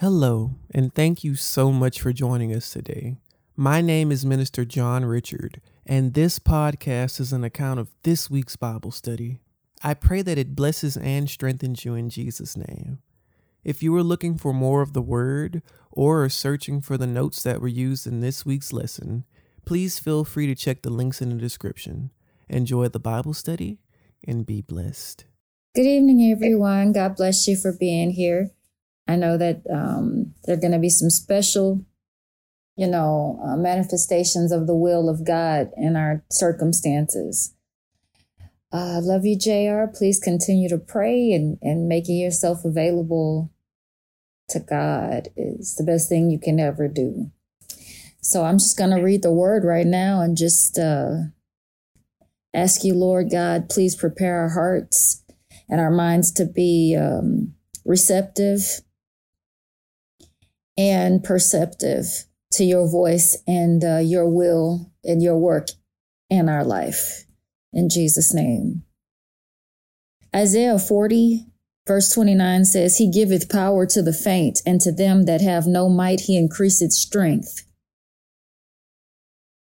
Hello, and thank you so much for joining us today. My name is Minister John Richard, and this podcast is an account of this week's Bible study. I pray that it blesses and strengthens you in Jesus' name. If you are looking for more of the Word or are searching for the notes that were used in this week's lesson, please feel free to check the links in the description. Enjoy the Bible study and be blessed. Good evening, everyone. God bless you for being here. I know that um, there are going to be some special, you know, uh, manifestations of the will of God in our circumstances. Uh, love you, JR. Please continue to pray and, and making yourself available to God is the best thing you can ever do. So I'm just going to read the word right now and just uh, ask you, Lord God, please prepare our hearts and our minds to be um, receptive and perceptive to your voice and uh, your will and your work in our life. In Jesus' name. Isaiah 40, verse 29 says, He giveth power to the faint, and to them that have no might, He increaseth strength.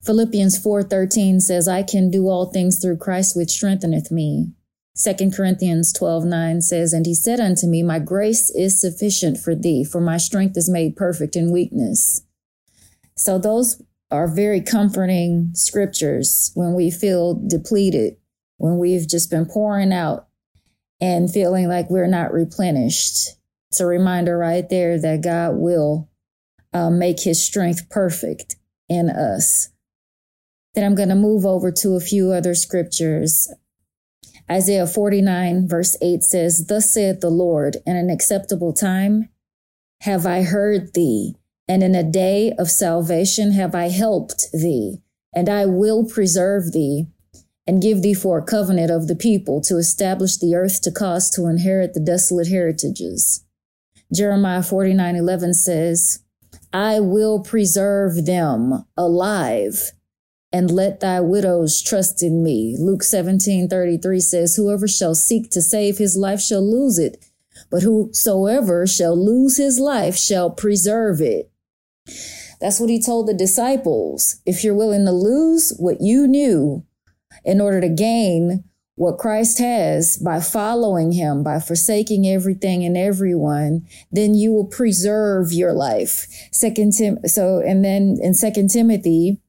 Philippians 4:13 says, I can do all things through Christ which strengtheneth me. 2 Corinthians 12, 9 says, And he said unto me, My grace is sufficient for thee, for my strength is made perfect in weakness. So those are very comforting scriptures when we feel depleted, when we've just been pouring out and feeling like we're not replenished. It's a reminder right there that God will uh, make his strength perfect in us. Then I'm going to move over to a few other scriptures. Isaiah 49, verse 8 says, Thus saith the Lord, in an acceptable time have I heard thee, and in a day of salvation have I helped thee, and I will preserve thee, and give thee for a covenant of the people to establish the earth to cause to inherit the desolate heritages. Jeremiah 49, 11 says, I will preserve them alive and let thy widows trust in me. Luke 17 33 says, Whoever shall seek to save his life shall lose it, but whosoever shall lose his life shall preserve it. That's what he told the disciples. If you're willing to lose what you knew in order to gain what Christ has by following him, by forsaking everything and everyone, then you will preserve your life. Second Tim, so, and then in second Timothy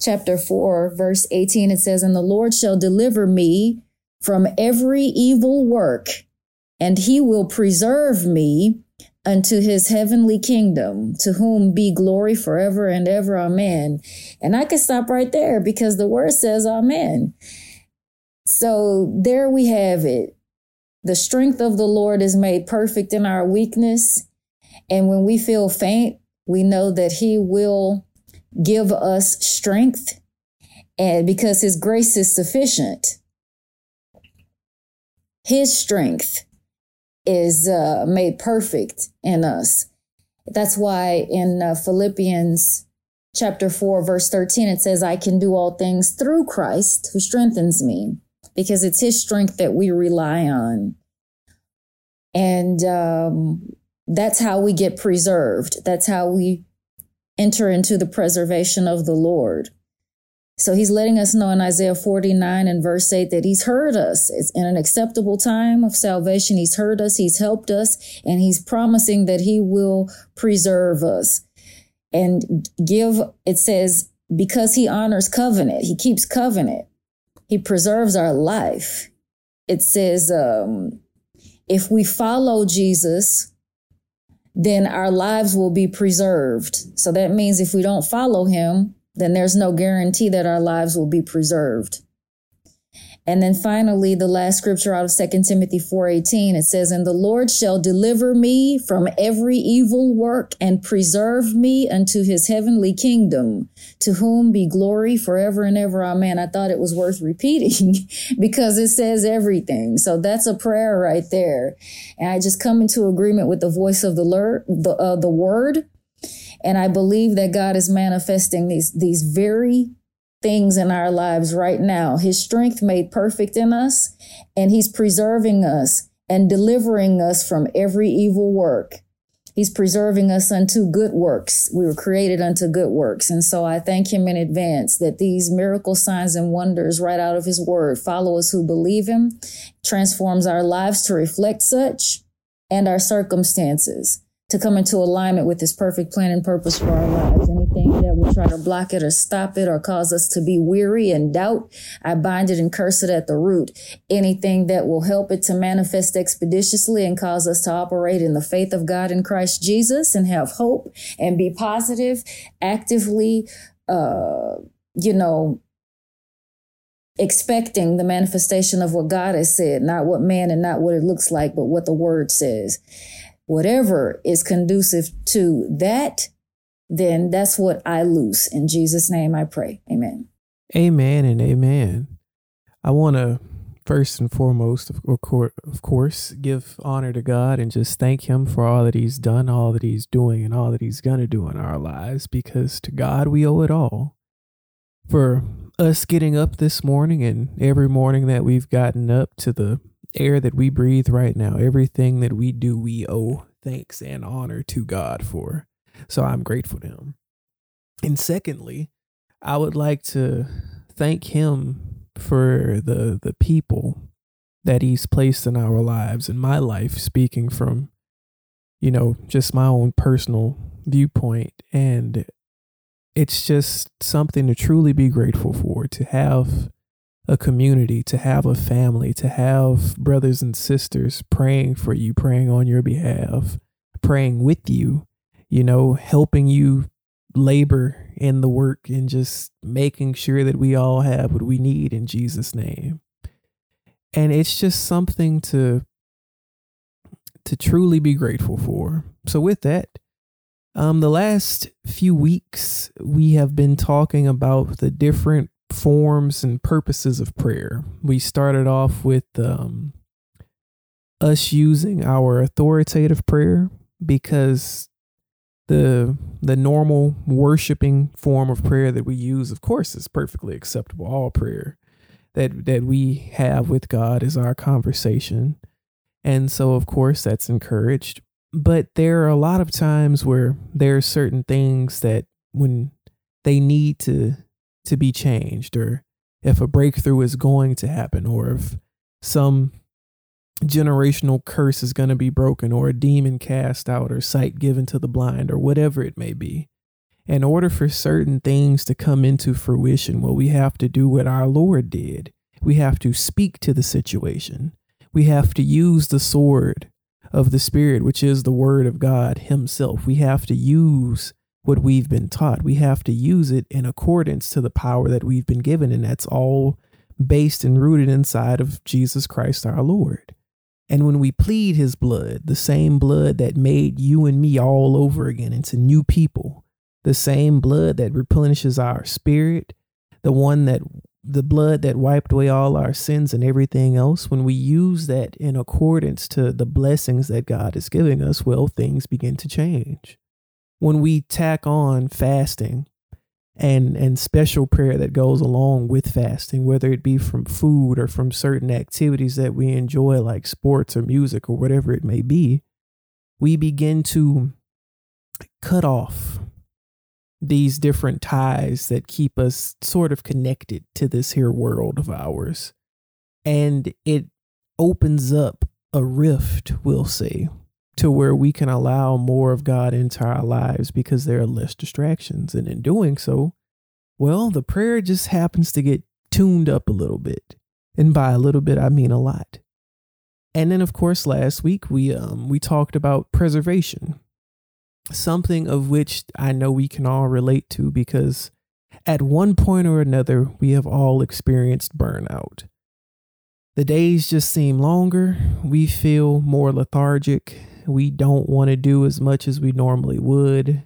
chapter 4, verse 18, it says, And the Lord shall deliver me from every evil work, and he will preserve me unto his heavenly kingdom, to whom be glory forever and ever. Amen. And I could stop right there because the word says Amen. So there we have it. The strength of the Lord is made perfect in our weakness. And when we feel faint, we know that he will give us strength and because his grace is sufficient his strength is uh, made perfect in us. That's why in uh, philippians chapter 4 verse 13 it says i can do all things through christ who strengthens me because it's his strength that we rely on. And um, that's how we get preserved. That's how we enter into the preservation of the Lord. So he's letting us know in Isaiah 49 and verse 8 that he's heard us. It's in an acceptable time of salvation. He's heard us, he's helped us, and he's promising that he will preserve us and give, it says, because he honors covenant, he keeps covenant, he preserves our life. It says, um, if we follow Jesus, then our lives will be preserved. So that means if we don't follow him, then there's no guarantee that our lives will be preserved. And then finally, the last scripture out of 2 Timothy 4:18, it says, "And the Lord shall deliver me from every evil work and preserve me unto his heavenly kingdom, to whom be glory forever and ever. Amen." I thought it was worth repeating because it says everything. So that's a prayer right there. And I just come into agreement with the voice of the Lord, the uh, the word, and I believe that God is manifesting these these very things in our lives right now. His strength made perfect in us, and He's preserving us and delivering us from every evil work. He's preserving us unto good works. We were created unto good works. And so I thank him in advance that these miracle signs and wonders right out of his word follow us who believe him, transforms our lives to reflect such and our circumstances to come into alignment with his perfect plan and purpose for our lives. Anything that will try to block it or stop it or cause us to be weary and doubt, I bind it and curse it at the root. Anything that will help it to manifest expeditiously and cause us to operate in the faith of God in Christ Jesus and have hope and be positive, actively, uh, you know, expecting the manifestation of what God has said, not what man and not what it looks like, but what the word says whatever is conducive to that, then that's what I lose. In Jesus' name I pray. Amen. Amen and amen. I want to first and foremost, of course, give honor to God and just thank Him for all that He's done, all that He's doing, and all that He's going to do in our lives because to God we owe it all. For us getting up this morning and every morning that we've gotten up to the air that we breathe right now, everything that we do, we owe thanks and honor to God for. So I'm grateful to Him. And secondly, I would like to thank Him for the the people that He's placed in our lives, in my life, speaking from, you know, just my own personal viewpoint. And it's just something to truly be grateful for to have a community, to have a family, to have brothers and sisters praying for you, praying on your behalf, praying with you, you know, helping you labor in the work and just making sure that we all have what we need in Jesus' name. And it's just something to to truly be grateful for. So with that, um the last few weeks we have been talking about the different forms and purposes of prayer. We started off with um, us using our authoritative prayer because the the normal worshiping form of prayer that we use, of course, is perfectly acceptable. All prayer that that we have with God is our conversation. And so of course that's encouraged. But there are a lot of times where there are certain things that when they need to to be changed or if a breakthrough is going to happen or if some generational curse is going to be broken or a demon cast out or sight given to the blind or whatever it may be. In order for certain things to come into fruition, well, we have to do what our Lord did. We have to speak to the situation. We have to use the sword of the Spirit, which is the Word of God Himself. We have to use what we've been taught. We have to use it in accordance to the power that we've been given, and that's all based and rooted inside of Jesus Christ our Lord. And when we plead his blood, the same blood that made you and me all over again into new people, the same blood that replenishes our spirit, the one that the blood that wiped away all our sins and everything else, when we use that in accordance to the blessings that God is giving us, well, things begin to change when we tack on fasting and and special prayer that goes along with fasting whether it be from food or from certain activities that we enjoy like sports or music or whatever it may be we begin to cut off these different ties that keep us sort of connected to this here world of ours. And it opens up a rift we'll say to where we can allow more of God into our lives because there are less distractions. And in doing so, well, the prayer just happens to get tuned up a little bit. And by a little bit, I mean a lot. And then, of course, last week we um, we talked about preservation, something of which I know we can all relate to because at one point or another we have all experienced burnout. The days just seem longer. We feel more lethargic we don't want to do as much as we normally would.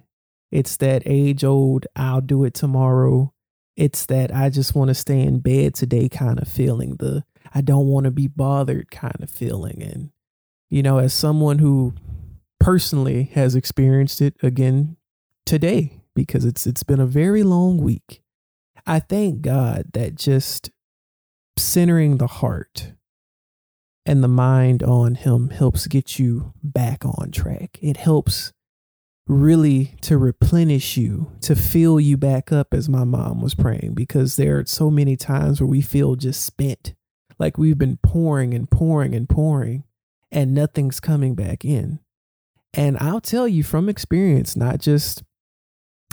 It's that age old, I'll do it tomorrow. It's that I just want to stay in bed today kind of feeling, the I don't want to be bothered kind of feeling. And, you know, as someone who personally has experienced it again today, because it's it's been a very long week. I thank God that just centering the heart and the mind on him helps get you back on track. It helps really to replenish you, to fill you back up as my mom was praying, because there are so many times where we feel just spent, like we've been pouring and pouring and pouring, and nothing's coming back in. And I'll tell you from experience, not just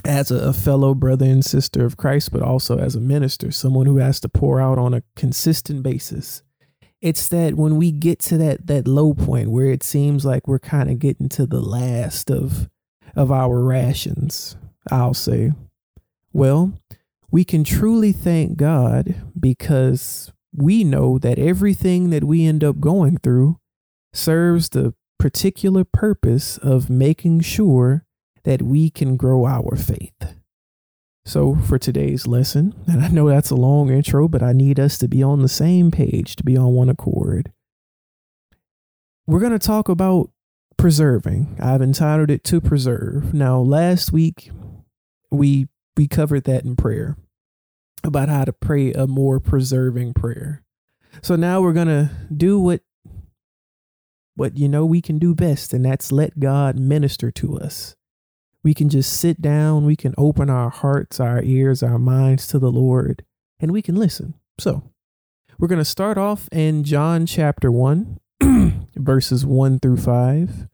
as a, fellow brother and sister of Christ, but also as a minister, someone who has to pour out on a consistent basis. It's that when we get to that that low point where it seems like we're kind of getting to the last of of our rations, I'll say, well, we can truly thank God because we know that everything that we end up going through serves the particular purpose of making sure that we can grow our faith. So, for today's lesson, and I know that's a long intro, but I need us to be on the same page, to be on one accord. We're going to talk about preserving. I've entitled it To Preserve. Now, last week, we we covered that in prayer about how to pray a more preserving prayer. So now we're going to do what what you know we can do best and that's let God minister to us we can just sit down, we can open our hearts, our ears, our minds to the Lord, and we can listen. So, we're going to start off in John chapter 1, verses 1 through 5,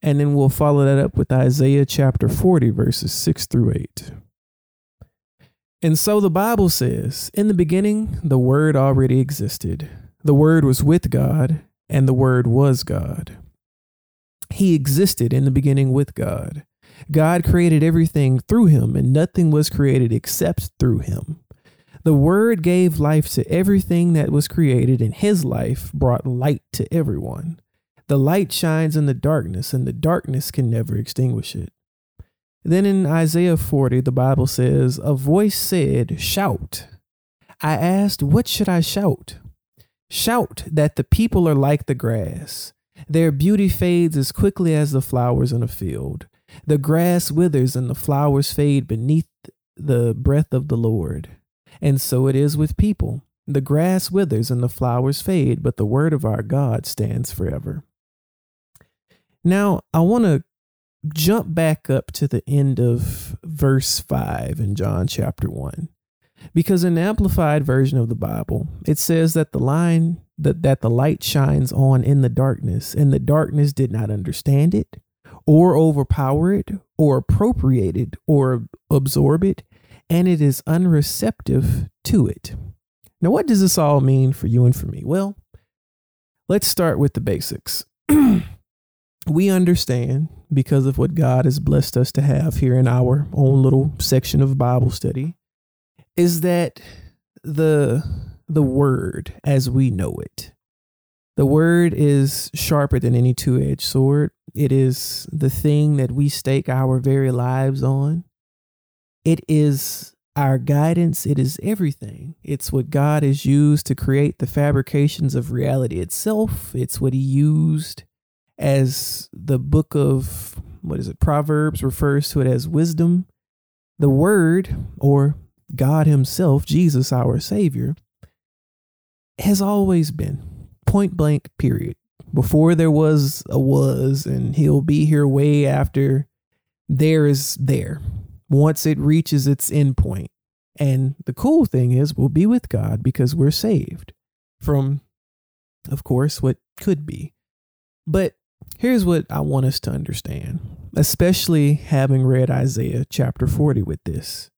and then we'll follow that up with Isaiah chapter 40, verses 6 through 8. And so the Bible says, In the beginning, the Word already existed. The Word was with God, and the Word was God. He existed in the beginning with God. God created everything through him, and nothing was created except through him. The Word gave life to everything that was created, and His life brought light to everyone. The light shines in the darkness, and the darkness can never extinguish it. Then in Isaiah 40, the Bible says, A voice said, Shout. I asked, What should I shout? Shout that the people are like the grass. Their beauty fades as quickly as the flowers in a field. The grass withers and the flowers fade beneath the breath of the Lord. And so it is with people. The grass withers and the flowers fade, but the word of our God stands forever. Now, I want to jump back up to the end of verse 5 in John chapter 1. Because in the amplified version of the Bible, it says that the line that, that the light shines on in the darkness, and the darkness did not understand it or overpower it or appropriate it or absorb it, and it is unreceptive to it. Now, what does this all mean for you and for me? Well, let's start with the basics. we understand because of what God has blessed us to have here in our own little section of Bible study is that the the word as we know it the word is sharper than any two edged sword. It is the thing that we stake our very lives on. It is our guidance. It is everything. It's what God has used to create the fabrications of reality itself. It's what He used as the book of, what is it, Proverbs refers to it as wisdom. The Word, or God Himself, Jesus, our Savior, has always been point blank period. Before there was a was and he'll be here way after there is there. Once it reaches its endpoint and the cool thing is we'll be with god because we're saved from of course what could be. But here's what i want us to understand especially having read isaiah chapter 40 with this.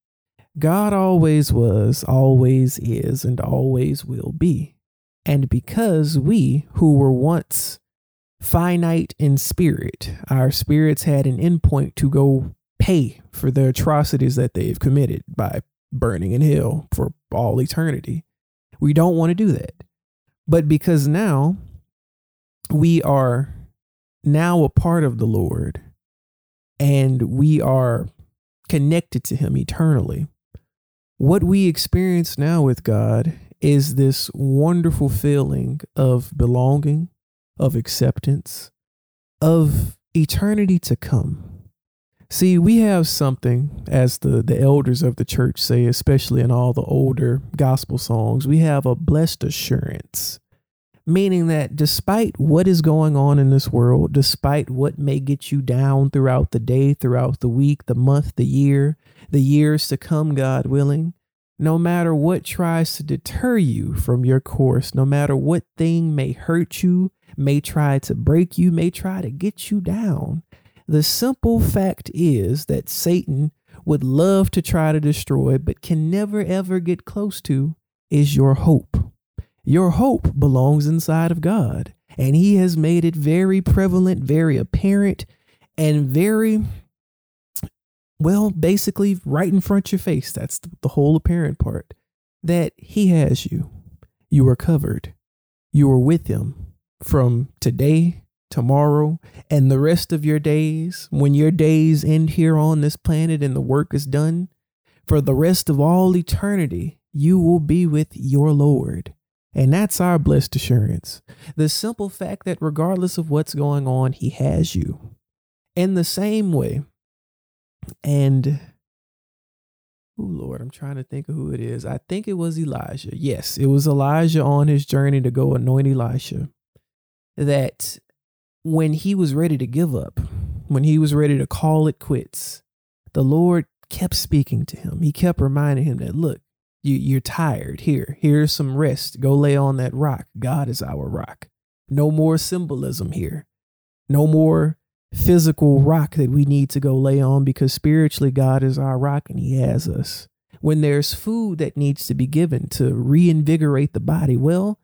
God always was always is and always will be and because we, who were once finite in spirit, our spirits had an endpoint to go pay for the atrocities that they've committed by burning in hell for all eternity. We don't want to do that. But because now we are now a part of the Lord and we are connected to Him eternally, what we experience now with God is this wonderful feeling of belonging, of acceptance, of eternity to come. See, we have something, as the, the elders of the church say, especially in all the older gospel songs, we have a blessed assurance. meaning that despite what is going on in this world, despite what may get you down throughout the day, throughout the week, the month, the year, the years to come, God willing, no matter what tries to deter you from your course, no matter what thing may hurt you, may try to break you, may try to get you down, the simple fact is that Satan would love to try to destroy, but can never ever get close to, is your hope. Your hope belongs inside of God, and He has made it very prevalent, very apparent, and very well, basically right in front of your face. That's the whole apparent part. That he has you. You are covered. You are with him from today, tomorrow, and the rest of your days. When your days end here on this planet and the work is done, for the rest of all eternity, you will be with your Lord. And that's our blessed assurance. The simple fact that regardless of what's going on, he has you. In the same way, and oh Lord, I'm trying to think of who it is. I think it was Elijah. Yes, it was Elijah on his journey to go anoint Elisha. That when he was ready to give up, when he was ready to call it quits, the Lord kept speaking to him. He kept reminding him that, look, you, you're tired. Here, here's some rest. Go lay on that rock. God is our rock. No more symbolism here. No more physical rock that we need to go lay on because spiritually God is our rock and He has us. When there's food that needs to be given to reinvigorate the body, well,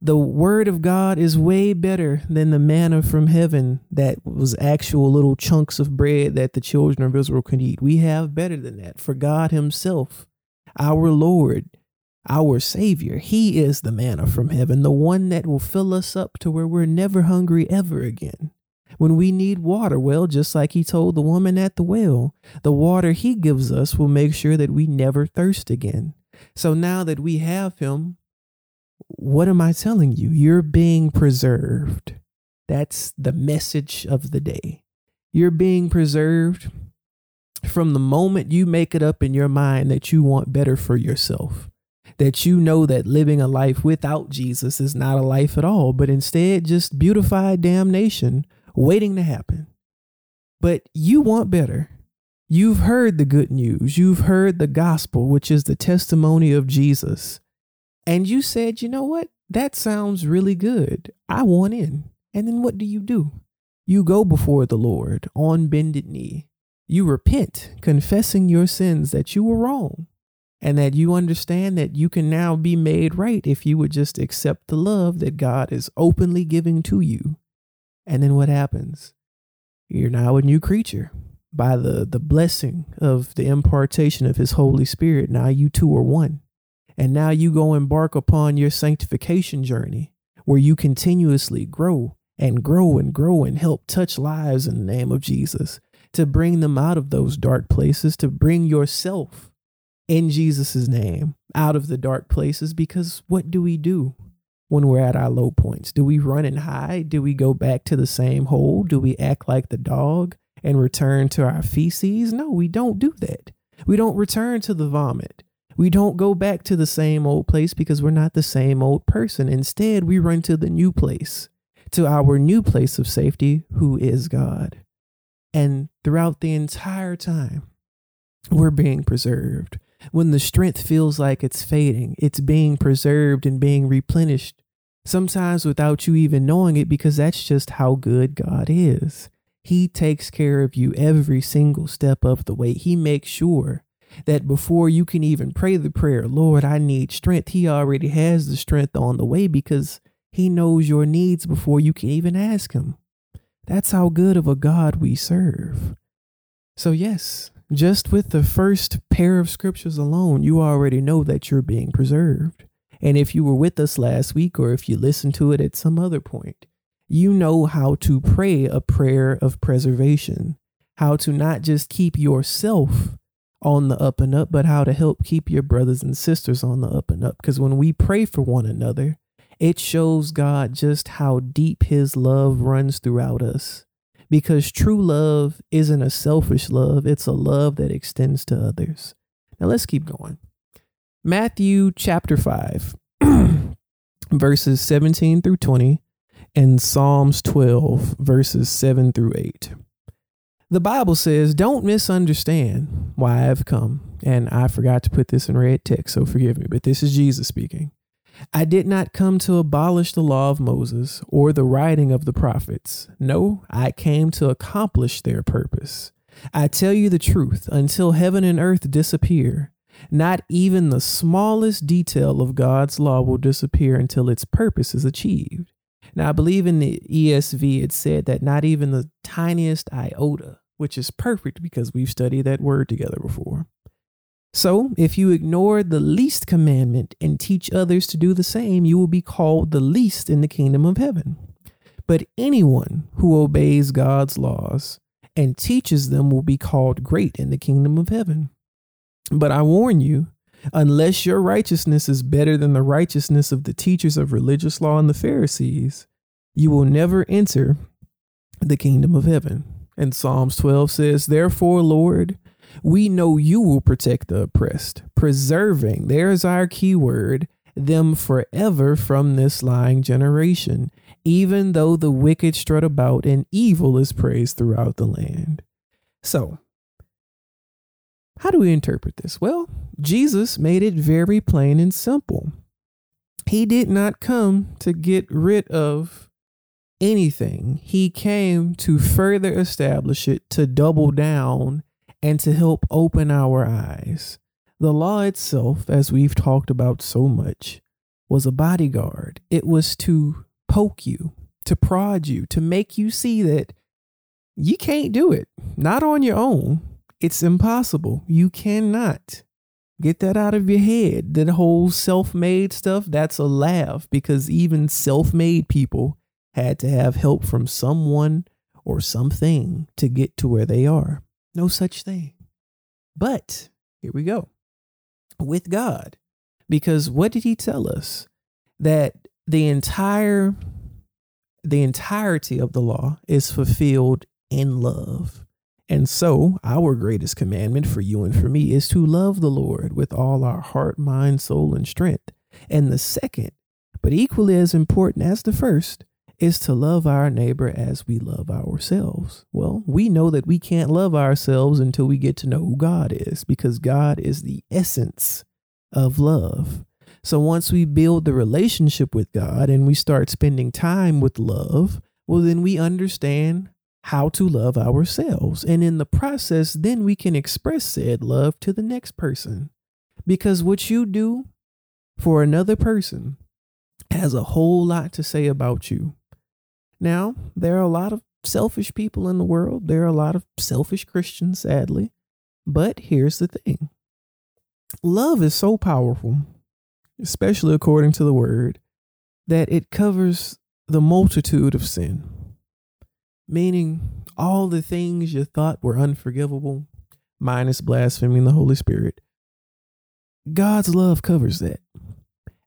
the word of God is way better than the manna from heaven that was actual little chunks of bread that the children of Israel could eat. We have better than that. For God Himself, our Lord, our Savior, He is the manna from heaven, the one that will fill us up to where we're never hungry ever again when we need water. Well, just like he told the woman at the well, the water he gives us will make sure that we never thirst again. So now that we have him, what am I telling you? You're being preserved. That's the message of the day. You're being preserved from the moment you make it up in your mind that you want better for yourself that you know that living a life without Jesus is not a life at all, but instead just beautified damnation waiting to happen. But you want better. You've heard the good news. You've heard the gospel, which is the testimony of Jesus. And you said, you know what? That sounds really good. I want in. And then what do you do? You go before the Lord on bended knee. You repent, confessing your sins that you were wrong and that you understand that you can now be made right if you would just accept the love that God is openly giving to you. And then what happens? You're now a new creature by the, the blessing of the impartation of his Holy Spirit. Now you two are one. And now you go embark upon your sanctification journey where you continuously grow and grow and grow and help touch lives in the name of Jesus to bring them out of those dark places, to bring yourself in Jesus' name out of the dark places. Because what do we do? When we're at our low points? Do we run and hide? Do we go back to the same hole? Do we act like the dog and return to our feces? No, we don't do that. We don't return to the vomit. We don't go back to the same old place because we're not the same old person. Instead, we run to the new place, to our new place of safety, who is God. And throughout the entire time, we're being preserved. When the strength feels like it's fading, it's being preserved and being replenished sometimes without you even knowing it, because that's just how good God is. He takes care of you every single step of the way. He makes sure that before you can even pray the prayer, Lord, I need strength, He already has the strength on the way because He knows your needs before you can even ask Him. That's how good of a God we serve. So, yes, just with the first pair of scriptures alone, you already know that you're being preserved. And if you were with us last week or if you listened to it at some other point, you know how to pray a prayer of preservation, how to not just keep yourself on the up and up, but how to help keep your brothers and sisters on the up and up. Because when we pray for one another, it shows God just how deep his love runs throughout us. Because true love isn't a selfish love, it's a love that extends to others. Now let's keep going. Matthew chapter 5, verses 17 through 20, and Psalms 12, verses 7 through 8. The Bible says, Don't misunderstand why I've come. And I forgot to put this in red text, so forgive me, but this is Jesus speaking. I did not come to abolish the law of Moses or the writing of the prophets. No, I came to accomplish their purpose. I tell you the truth, until heaven and earth disappear, not even the smallest detail of God's law will disappear until its purpose is achieved. Now, I believe in the ESV, it said that not even the tiniest iota which is perfect because we've studied that word together before. So, if you ignore the least commandment and teach others to do the same, you will be called the least in the kingdom of heaven. But anyone who obeys God's laws and teaches them will be called great in the kingdom of heaven. But I warn you, unless your righteousness is better than the righteousness of the teachers of religious law and the Pharisees, you will never enter the kingdom of heaven. And Psalms 12 says, Therefore, Lord, we know you will protect the oppressed, preserving, there's our key word, them forever from this lying generation, even though the wicked strut about and evil is praised throughout the land. So, how do we interpret this? Well, Jesus made it very plain and simple. He did not come to get rid of anything, he came to further establish it, to double down, and to help open our eyes. The law itself, as we've talked about so much, was a bodyguard. It was to poke you, to prod you, to make you see that you can't do it, not on your own. It's impossible. You cannot. Get that out of your head. That whole self made stuff, that's a laugh because even self made people had to have help from someone or something to get to where they are. No such thing. But here we go with God. Because what did he tell us? That the entire the entirety of the law is fulfilled in love. And so, our greatest commandment for you and for me is to love the Lord with all our heart, mind, soul, and strength. And the second, but equally as important as the first, is to love our neighbor as we love ourselves. Well, we know that we can't love ourselves until we get to know who God is because God is the essence of love. So once we build the relationship with God and we start spending time with love, well, then we understand how to love ourselves. And in the process, then we can express said love to the next person. Because what you do for another person has a whole lot to say about you. Now, there are a lot of selfish people in the world. There are a lot of selfish Christians, sadly. But here's the thing love is so powerful, especially according to the word, that it covers the multitude of sin. Meaning, all the things you thought were unforgivable, minus blaspheming the Holy Spirit, God's love covers that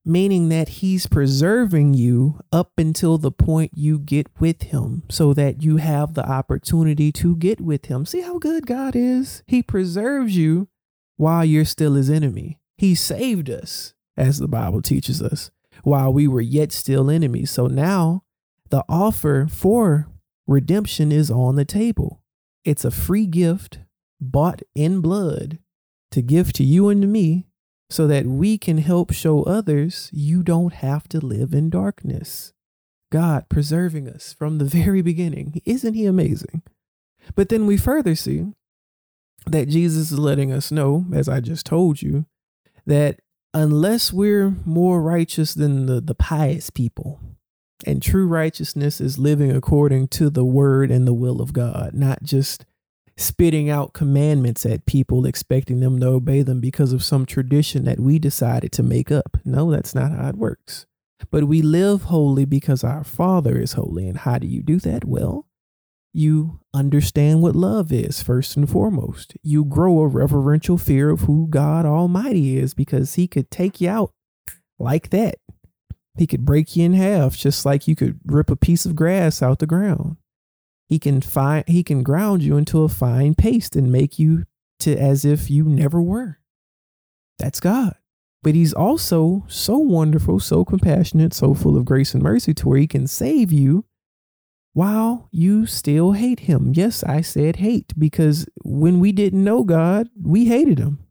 meaning that he's preserving you up until the point you get with him so that you have the opportunity to get with him. See how good God is? He preserves you while you're still his enemy. He saved us, as the Bible teaches us, while we were yet still enemies. So now the offer for redemption is on the table. It's a free gift bought in blood to give to you and to me so that we can help show others you don't have to live in darkness. God preserving us from the very beginning. Isn't He amazing? But then we further see that Jesus is letting us know, as I just told you, that unless we're more righteous than the, the pious people, and true righteousness is living according to the word and the will of God, not just spitting out commandments at people, expecting them to obey them because of some tradition that we decided to make up. No, that's not how it works. But we live holy because our Father is holy. And how do you do that? Well, you understand what love is first and foremost. You grow a reverential fear of who God Almighty is because He could take you out like that. He could break you in half just like you could rip a piece of grass out the ground. He can find he can ground you into a fine paste and make you to as if you never were. That's God. But he's also so wonderful, so compassionate, so full of grace and mercy to where he can save you while you still hate him. Yes, I said hate because when we didn't know God, we hated him.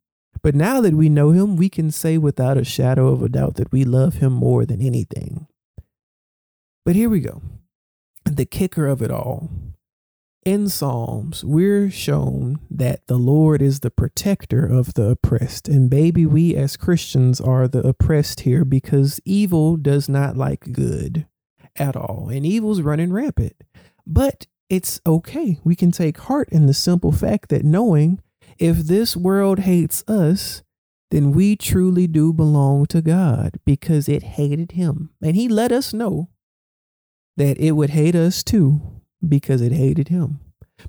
But now that we know him, we can say without a shadow of a doubt that we love him more than anything. But here we go. The kicker of it all. In Psalms, we're shown that the Lord is the protector of the oppressed. And baby, we as Christians are the oppressed here because evil does not like good at all. And evil's running rampant. But it's okay. We can take heart in the simple fact that knowing if this world hates us, then we truly do belong to God because it hated him. And he let us know that it would hate us too because it hated him.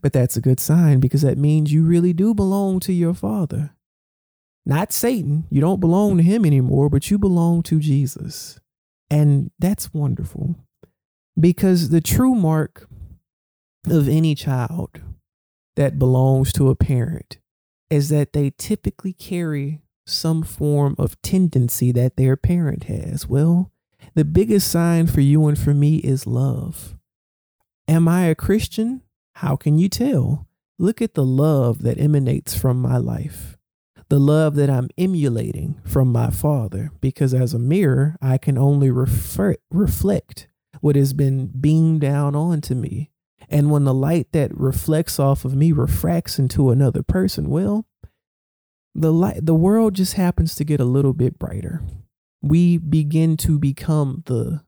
But that's a good sign because that means you really do belong to your Father. Not Satan. You don't belong to him anymore, but you belong to Jesus. And that's wonderful because the true mark of any child that belongs to a parent is that they typically carry some form of tendency that their parent has. Well, the biggest sign for you and for me is love. Am I a Christian? How can you tell? Look at the love that emanates from my life, the love that I'm emulating from my Father, because as a mirror, I can only refer- reflect what has been beamed down onto me. And when the light that reflects off of me refracts into another person, well, the light the world just happens to get a little bit brighter. We begin to become the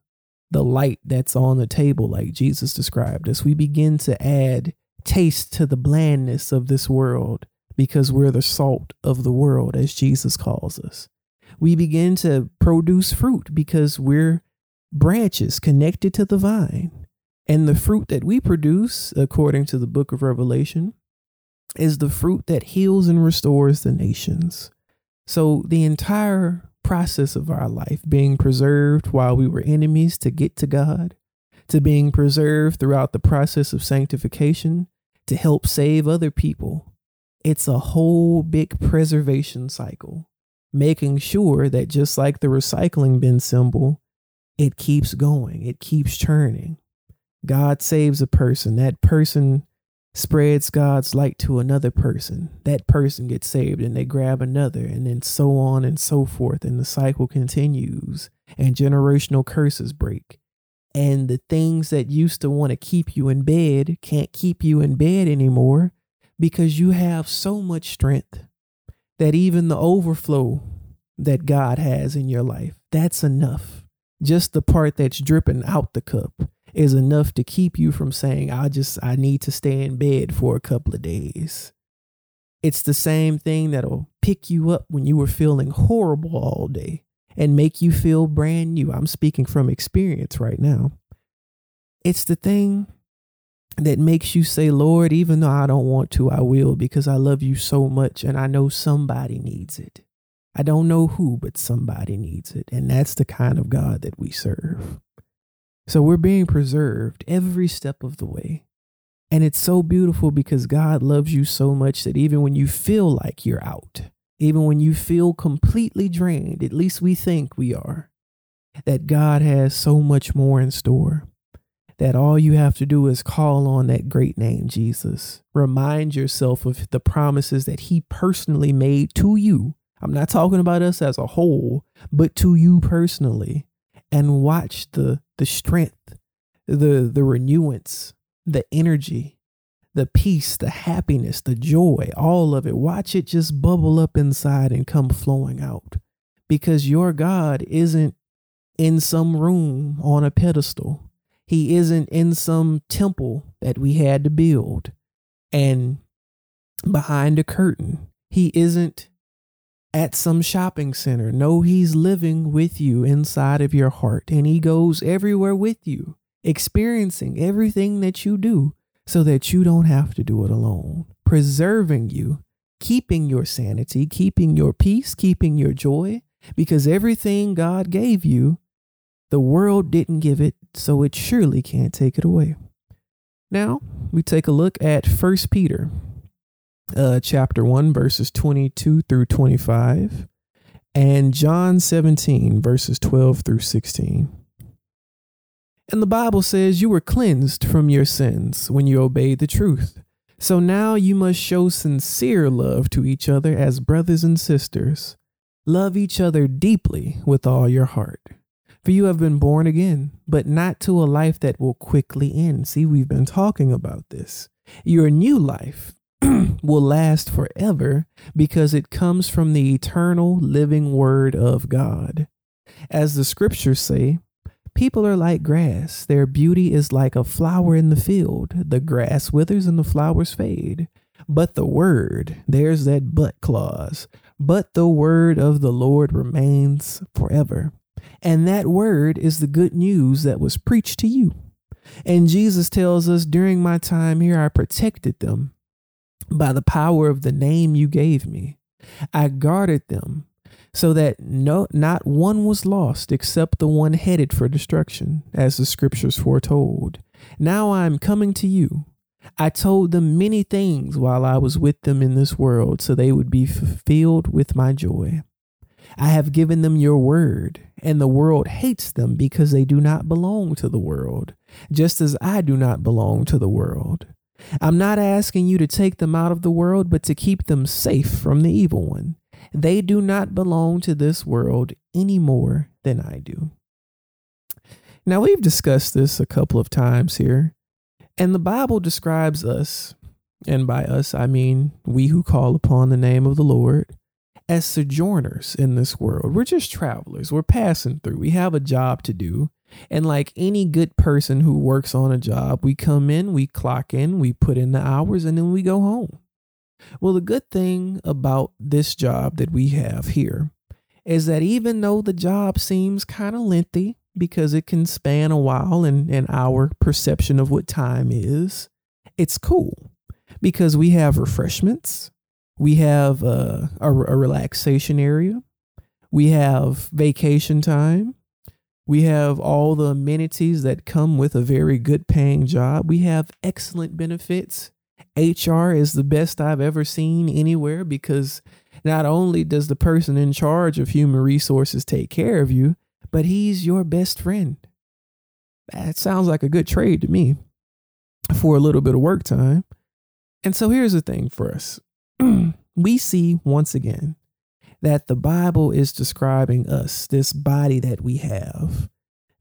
the light that's on the table like Jesus described us. We begin to add taste to the blandness of this world because we're the salt of the world as Jesus calls us. We begin to produce fruit because we're branches connected to the vine. And the fruit that we produce, according to the book of Revelation, is the fruit that heals and restores the nations. So the entire process of our life being preserved while we were enemies to get to God, to being preserved throughout the process of sanctification to help save other people. It's a whole big preservation cycle, making sure that just like the recycling bin symbol, it keeps going, it keeps churning. God saves a person, that person spreads God's light to another person. That person gets saved and they grab another, and then so on and so forth. And the cycle continues, and generational curses break. And the things that used to want to keep you in bed can't keep you in bed anymore because you have so much strength that even the overflow that God has in your life, that's enough just the part that's dripping out the cup is enough to keep you from saying, I just, I need to stay in bed for a couple of days. It's the same thing that'll pick you up when you were feeling horrible all day and make you feel brand new. I'm speaking from experience right now. It's the thing that makes you say, Lord, even though I don't want to, I will because I love you so much and I know somebody needs it. I don't know who, but somebody needs it. And that's the kind of God that we serve. So we're being preserved every step of the way. And it's so beautiful because God loves you so much that even when you feel like you're out, even when you feel completely drained, at least we think we are, that God has so much more in store. That all you have to do is call on that great name, Jesus. Remind yourself of the promises that He personally made to you I'm not talking about us as a whole, but to you personally. And watch the the strength, the the renewance, the energy, the peace, the happiness, the joy, all of it. Watch it just bubble up inside and come flowing out. Because your God isn't in some room on a pedestal. He isn't in some temple that we had to build and behind a curtain. He isn't at some shopping center. No, he's living with you inside of your heart, and he goes everywhere with you, experiencing everything that you do so that you don't have to do it alone, preserving you, keeping your sanity, keeping your peace, keeping your joy, because everything God gave you, the world didn't give it, so it surely can't take it away. Now, we take a look at First Peter uh, chapter 1, verses 22 through 25. and John 17, verses 12 through 16. And the Bible says you were cleansed from your sins when you obeyed the truth. So now you must show sincere love to each other as brothers and sisters. Love each other deeply with all your heart. For you have been born again, but not to a life that will quickly end. See, we've been talking about this. Your new life will last forever because it comes from the eternal living word of God. As the scriptures say, People are like grass. Their beauty is like a flower in the field. The grass withers and the flowers fade. But the word, there's that but clause, but the word of the Lord remains forever. And that word is the good news that was preached to you. And Jesus tells us, during my time here, I protected them by the power of the name you gave me. I guarded them so that no not one was lost except the one headed for destruction as the scriptures foretold. Now i am coming to you. I told them many things while i was with them in this world so they would be fulfilled with my joy. I have given them your word and the world hates them because they do not belong to the world just as i do not belong to the world I'm not asking you to take them out of the world, but to keep them safe from the evil one. They do not belong to this world any more than I do. Now, we've discussed this a couple of times here, and the Bible describes us, and by us I mean we who call upon the name of the Lord, as sojourners in this world. We're just travelers, we're passing through, we have a job to do. And like any good person who works on a job, we come in, we clock in, we put in the hours, and then we go home. Well, the good thing about this job that we have here is that even though the job seems kind of lengthy because it can span a while and, and our perception of what time is, it's cool because we have refreshments, we have a, a, a relaxation area, we have vacation time, we have all the amenities that come with a very good paying job. We have excellent benefits HR is the best I've ever seen anywhere because not only does the person in charge of human resources take care of you, but he's your best friend. That sounds like a good trade to me for a little bit of work time. And so here's the thing for us we see once again that the Bible is describing us, this body that we have,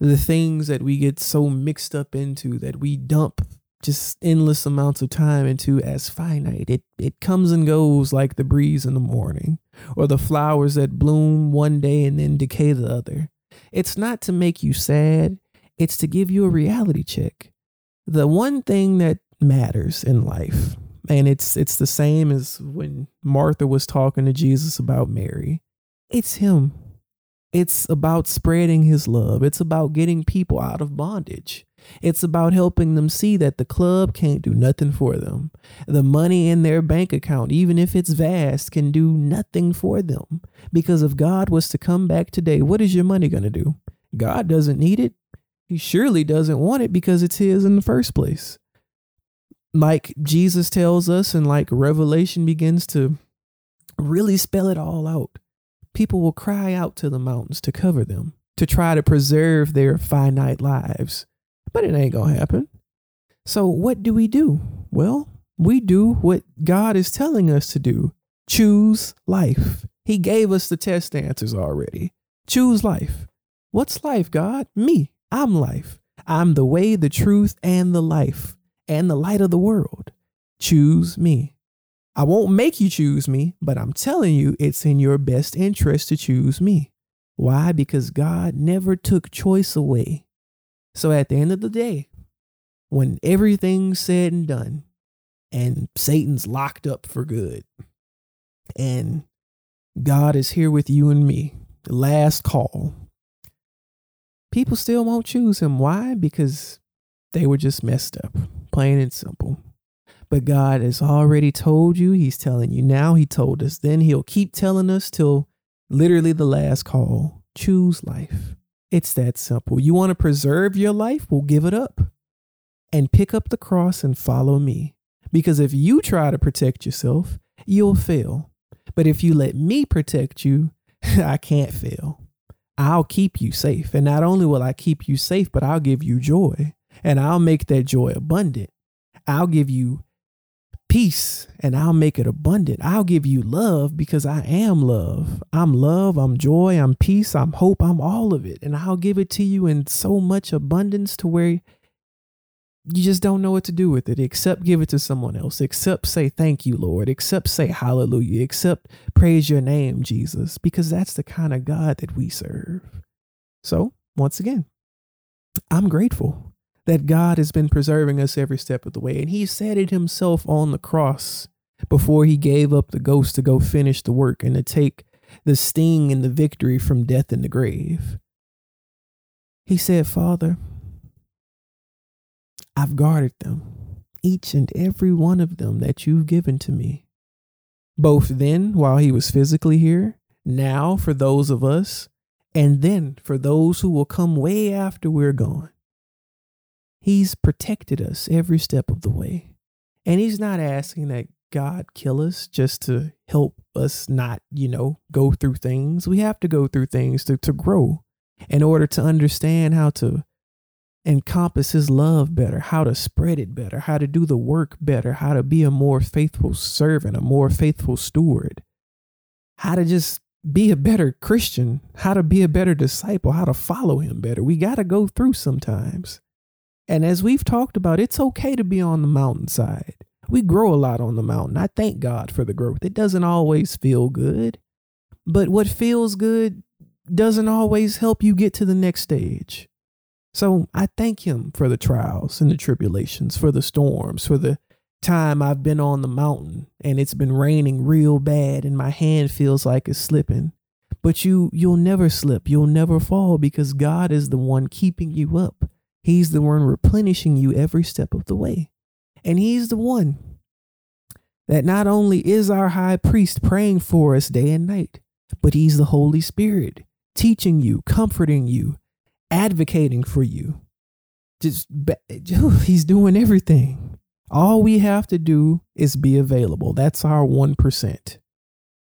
the things that we get so mixed up into that we dump just endless amounts of time into as finite. It it comes and goes like the breeze in the morning, or the flowers that bloom one day and then decay the other. It's not to make you sad, it's to give you a reality check. The one thing that matters in life, and it's it's the same as when Martha was talking to Jesus about Mary. It's him. It's about spreading his love. It's about getting people out of bondage. It's about helping them see that the club can't do nothing for them. The money in their bank account, even if it's vast, can do nothing for them. Because if God was to come back today, what is your money going to do? God doesn't need it. He surely doesn't want it because it's His in the first place. Like Jesus tells us, and like Revelation begins to really spell it all out, people will cry out to the mountains to cover them, to try to preserve their finite lives but it ain't going to happen. So, what do we do? Well, we do what God is telling us to do choose life. He gave us the test answers already. Choose life. What's life, God? Me. I'm life. I'm the way, the truth, and the life, and the light of the world. Choose me. I won't make you choose me, but I'm telling you it's in your best interest to choose me. Why? Because God never took choice away. So at the end of the day, when everything's said and done, and Satan's locked up for good, and God is here with you and me, the last call, people still won't choose him. Why? Because they were just messed up, plain and simple. But God has already told you, He's telling you now, He told us then, He'll keep telling us till literally the last call. Choose life. It's that simple. You want to preserve your life? Well, give it up and pick up the cross and follow me. Because if you try to protect yourself, you'll fail. But if you let me protect you, I can't fail. I'll keep you safe. And not only will I keep you safe, but I'll give you joy and I'll make that joy abundant. I'll give you peace and I'll make it abundant. I'll give you love because I am love. I'm love, I'm joy, I'm peace, I'm hope, I'm all of it. And I'll give it to you in so much abundance to where you just don't know what to do with it except give it to someone else, except say thank you, Lord, except say hallelujah, except praise your name, Jesus, because that's the kind of God that we serve. So, once again, I'm grateful that God has been preserving us every step of the way. And he said it himself on the cross before he gave up the ghost to go finish the work and to take the sting and the victory from death and the grave. He said, Father, I've guarded them, each and every one of them that you've given to me. Both then, while he was physically here, now for those of us, and then for those who will come way after we're gone. He's protected us every step of the way. And he's not asking that God kill us just to help us not, you know, go through things. We have to go through things to, to grow in order to understand how to encompass his love better, how to spread it better, how to do the work better, how to be a more faithful servant, a more faithful steward, how to just be a better Christian, how to be a better disciple, how to follow him better. We got to go through sometimes. And as we've talked about, it's okay to be on the mountainside. We grow a lot on the mountain. I thank God for the growth. It doesn't always feel good, but what feels good doesn't always help you get to the next stage. So I thank him for the trials and the tribulations, for the storms, for the time I've been on the mountain and it's been raining real bad and my hand feels like it's slipping. But you you'll never slip, you'll never fall because God is the one keeping you up. He's the one replenishing you every step of the way. And he's the one that not only is our high priest praying for us day and night, but he's the Holy Spirit teaching you, comforting you, advocating for you. Just he's doing everything. All we have to do is be available. That's our 1%.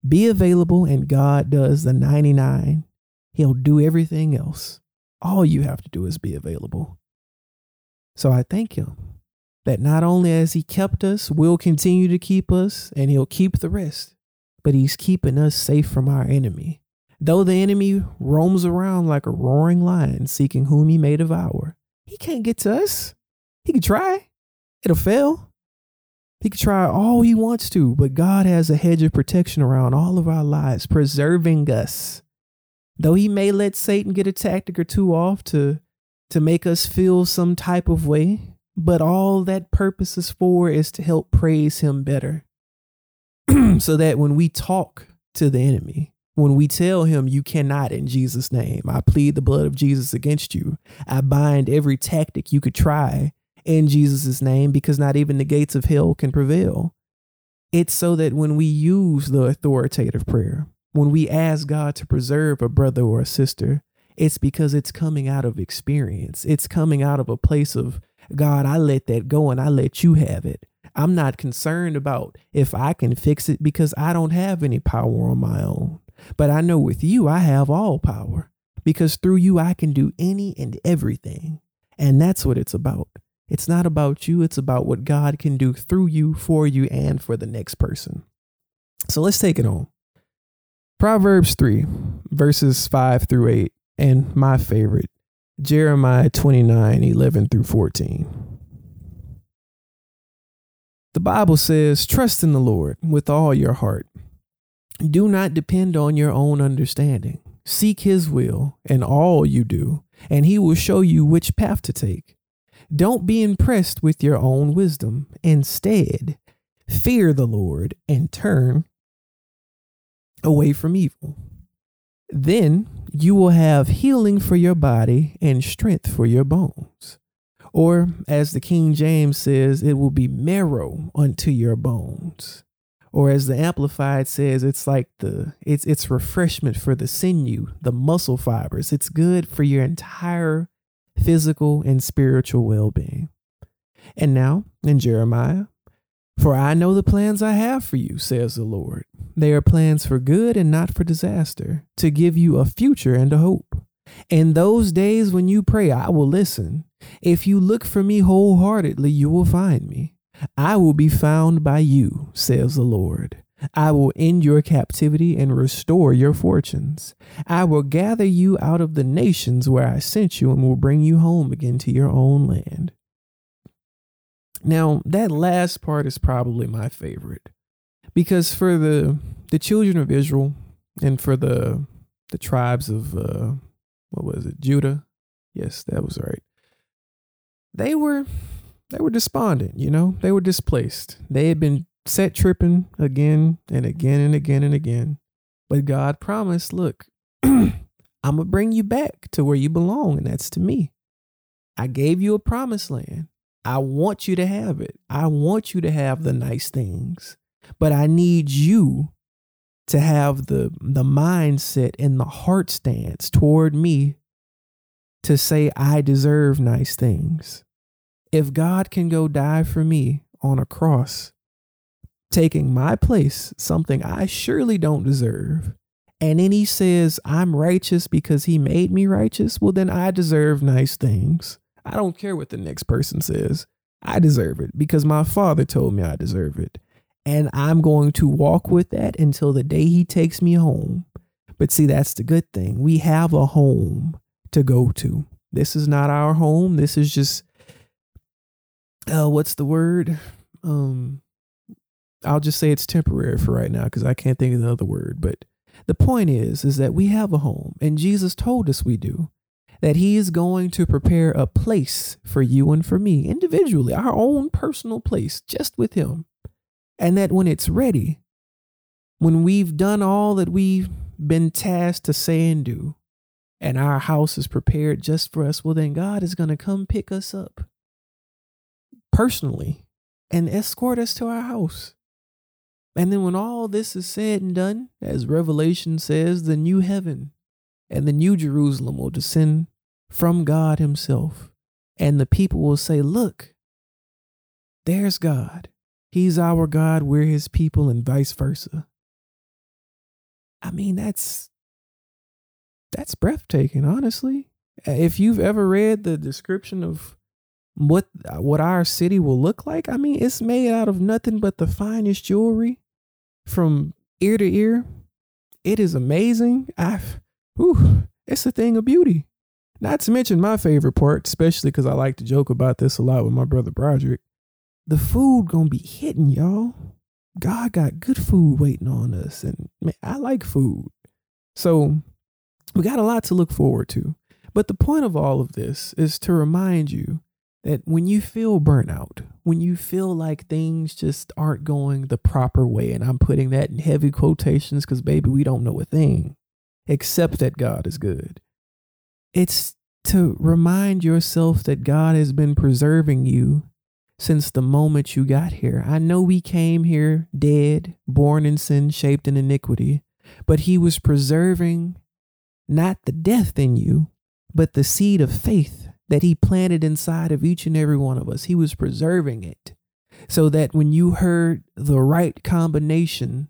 Be available and God does the 99. He'll do everything else. All you have to do is be available. So I thank him that not only has he kept us, will continue to keep us, and he'll keep the rest, but he's keeping us safe from our enemy. Though the enemy roams around like a roaring lion seeking whom he may devour, he can't get to us. He can try, it'll fail. He can try all he wants to, but God has a hedge of protection around all of our lives, preserving us. Though he may let Satan get a tactic or two off to, to make us feel some type of way, but all that purpose is for is to help praise him better. so that when we talk to the enemy, when we tell him, You cannot in Jesus' name, I plead the blood of Jesus against you. I bind every tactic you could try in Jesus' name because not even the gates of hell can prevail. It's so that when we use the authoritative prayer, when we ask God to preserve a brother or a sister, it's because it's coming out of experience. It's coming out of a place of, God, I let that go and I let you have it. I'm not concerned about if I can fix it because I don't have any power on my own. But I know with you, I have all power because through you, I can do any and everything. And that's what it's about. It's not about you, it's about what God can do through you, for you, and for the next person. So let's take it on. Proverbs 3, verses 5 through 8, and my favorite, Jeremiah 29, 11 through 14. The Bible says, Trust in the Lord with all your heart do not depend on your own understanding. Seek his will in all you do, and he will show you which path to take. Don't be impressed with your own wisdom. Instead, fear the Lord and turn away from evil. Then you will have healing for your body and strength for your bones. Or, as the King James says, it will be marrow unto your bones. Or as the amplified says it's like the it's it's refreshment for the sinew the muscle fibers. It's good for your entire physical and spiritual well-being. And now in jeremiah for i know the plans i have for you says the lord they are plans for good and not for disaster, to give you a future and a hope. In those days when you pray, I will listen. If you look for me wholeheartedly, you will find me. I will be found by you, says the Lord. I will end your captivity and restore your fortunes. I will gather you out of the nations where I sent you and will bring you home again to your own land. Now, that last part is probably my favorite because for the the children of Israel and for the the tribes of uh what was it? Judah. Yes, that was right. They were they were despondent, you know? They were displaced. They had been set tripping again and again and again and again. But God promised, look, I'm going to bring you back to where you belong, and that's to me. I gave you a promised land. I want you to have it. I want you to have the nice things. But I need you to have the the mindset and the heart stance toward me to say I deserve nice things. If God can go die for me on a cross, taking my place, something I surely don't deserve, and then he says I'm righteous because he made me righteous, well, then I deserve nice things. I don't care what the next person says. I deserve it because my father told me I deserve it. And I'm going to walk with that until the day he takes me home. But see, that's the good thing. We have a home to go to. This is not our home. This is just uh what's the word? Um I'll just say it's temporary for right now because I can't think of the other word. But the point is, is that we have a home, and Jesus told us we do. That he is going to prepare a place for you and for me individually, our own personal place, just with him. And that when it's ready, when we've done all that we've been tasked to say and do, and our house is prepared just for us, well, then God is going to come pick us up personally and escort us to our house. And then when all this is said and done, as Revelation says, the new heaven and the new Jerusalem will descend from God Himself. And the people will say, Look, there's God. He's our God, we're His people, and vice versa. I mean, that's that's breathtaking, honestly. If you've ever read the description of what what our city will look like, I mean, it's made out of nothing but the finest jewelry from ear to ear. It is amazing. I've whew, it's a thing of beauty. Not to mention my favorite part, especially because I like to joke about this a lot with my brother Broderick. The food gonna be hitting, y'all. God got good food waiting on us, and man, I like food. So we got a lot to look forward to. But the point of all of this is to remind you that when you feel burnout, when you feel like things just aren't going the proper way, and I'm putting that in heavy quotations because, baby, we don't know a thing except that God is good. It's to remind yourself that God has been preserving you since the moment you got here. I know we came here dead, born in sin, shaped in iniquity, but He was preserving not the death in you, but the seed of faith that He planted inside of each and every one of us. He was preserving it so that when you heard the right combination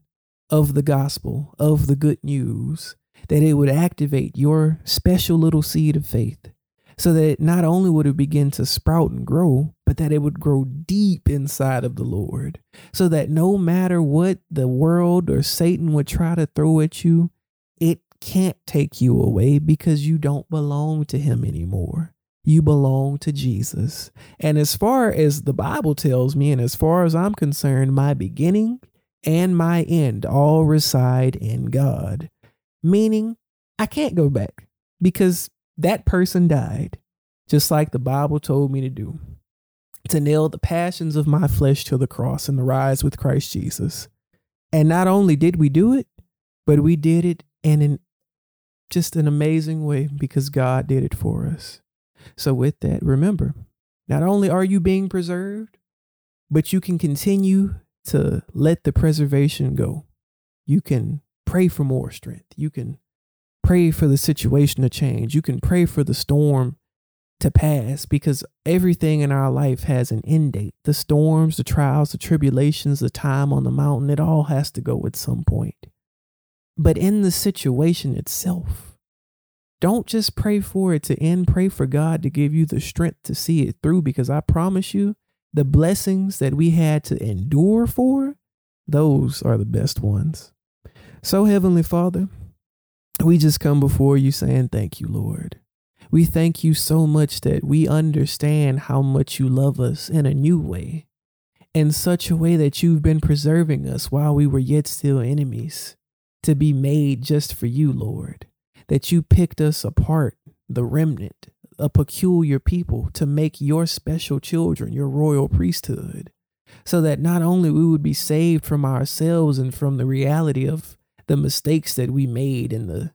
of the gospel, of the good news, that it would activate your special little seed of faith so that not only would it begin to sprout and grow, but that it would grow deep inside of the Lord, so that no matter what the world or Satan would try to throw at you, it can't take you away because you don't belong to him anymore you belong to Jesus. And as far as the Bible tells me, and as far as I'm concerned, my beginning and my end all reside in God. Meaning, I can't go back because that person died, just like the Bible told me to do to nail the passions of my flesh to the cross and the rise with Christ Jesus. And not only did we do it, but we did it in an, just an amazing way because God did it for us. So, with that, remember, not only are you being preserved, but you can continue to let the preservation go. You can pray for more strength. You can pray for the situation to change. You can pray for the storm to pass because everything in our life has an end date. The storms, the trials, the tribulations, the time on the mountain, it all has to go at some point. But in the situation itself, don't just pray for it to end. Pray for God to give you the strength to see it through because I promise you, the blessings that we had to endure for, those are the best ones. So, Heavenly Father, we just come before you saying, Thank you, Lord. We thank you so much that we understand how much you love us in a new way, in such a way that you've been preserving us while we were yet still enemies, to be made just for you, Lord. That you picked us apart, the remnant, a peculiar people, to make your special children, your royal priesthood, so that not only we would be saved from ourselves and from the reality of the mistakes that we made and the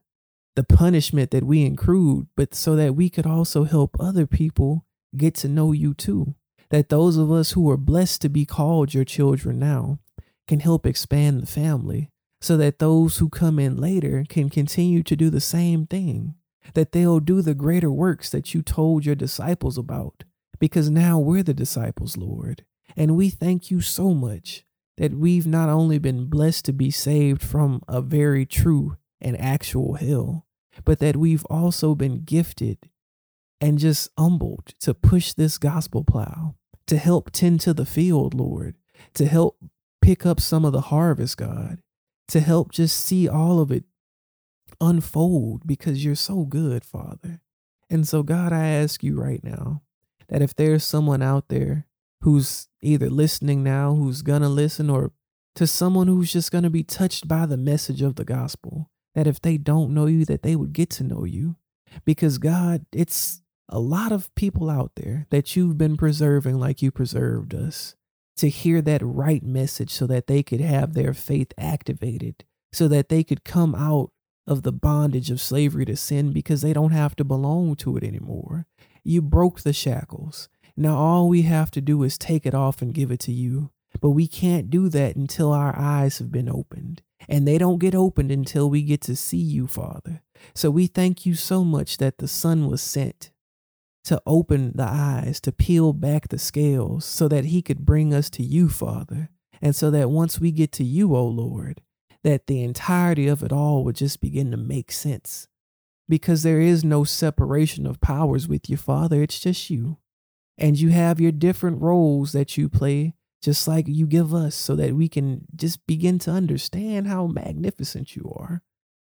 the punishment that we accrued, but so that we could also help other people get to know you too. That those of us who are blessed to be called your children now can help expand the family so that those who come in later can continue to do the same thing. That they'll do the greater works that you told your disciples about. Because now we're the disciples, Lord. And we thank you so much that we've not only been blessed to be saved from a very true and actual hell, but that we've also been gifted and just humbled to push this gospel plow, to help tend to the field, Lord, to help pick up some of the harvest, God, to help just see all of it unfold because you're so good, Father. And so, God, I ask you right now that if there's someone out there who's either listening now, who's gonna listen, or to someone who's just gonna be touched by the message of the gospel, that if they don't know you, that they would get to know you. Because God, it's a lot of people out there that you've been preserving like you preserved us to hear that right message so that they could have their faith activated, so that they could come out of the bondage of slavery to sin because they don't have to belong to it anymore. You broke the shackles. Now all we have to do is take it off and give it to you. But we can't do that until our eyes have been opened and they don't get opened until we get to see you, Father. So we thank you so much that the Son was sent to open the eyes, to peel back the scales, so that he could bring us to you, Father. And so that once we get to you, O oh Lord, that the entirety of it all would just begin to make sense. Because there is no separation of powers with you, Father. It's just you. And you have your different roles that you play just like you give us so that we can just begin to understand how magnificent you are.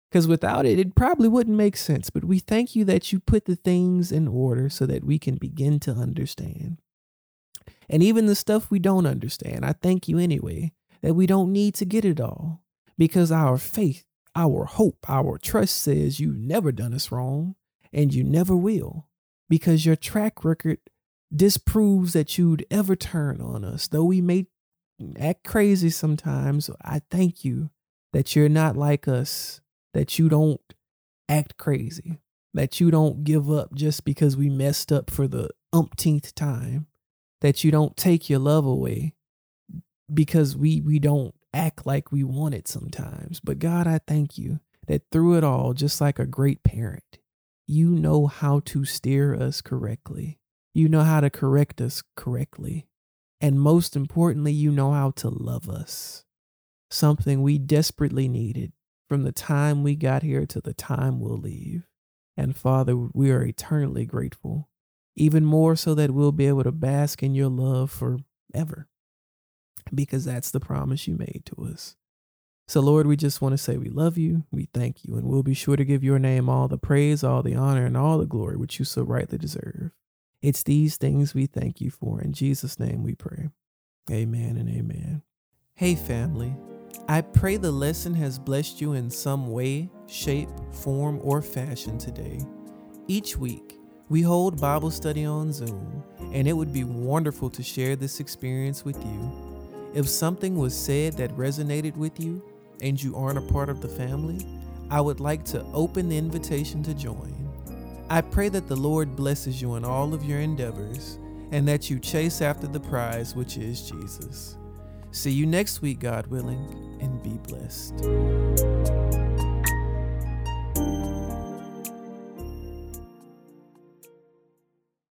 Because without it, it probably wouldn't make sense. But we thank you that you put the things in order so that we can begin to understand. And even the stuff we don't understand, I thank you anyway that we don't need to get it all because our faith, our hope, our trust says you've never done us wrong and you never will because your track record disproves that you'd ever turn on us. Though we may act crazy sometimes, I thank you that you're not like us, that you don't act crazy, that you don't give up just because we messed up for the umpteenth time, that you don't take your love away because we we don't act like we want it sometimes. But God, I thank you that through it all, just like a great parent, you know how to steer us correctly. You know how to correct us correctly. And most importantly, you know how to love us. Something we desperately needed from the time we got here to the time we'll leave. And Father, we are eternally grateful, even more so that we'll be able to bask in your love forever, because that's the promise you made to us. So, Lord, we just want to say we love you, we thank you, and we'll be sure to give your name all the praise, all the honor, and all the glory which you so rightly deserve. It's these things we thank you for. In Jesus' name we pray. Amen and amen. Hey, family. I pray the lesson has blessed you in some way, shape, form, or fashion today. Each week, we hold Bible study on Zoom, and it would be wonderful to share this experience with you. If something was said that resonated with you and you aren't a part of the family, I would like to open the invitation to join. I pray that the Lord blesses you in all of your endeavors and that you chase after the prize, which is Jesus. See you next week, God willing, and be blessed.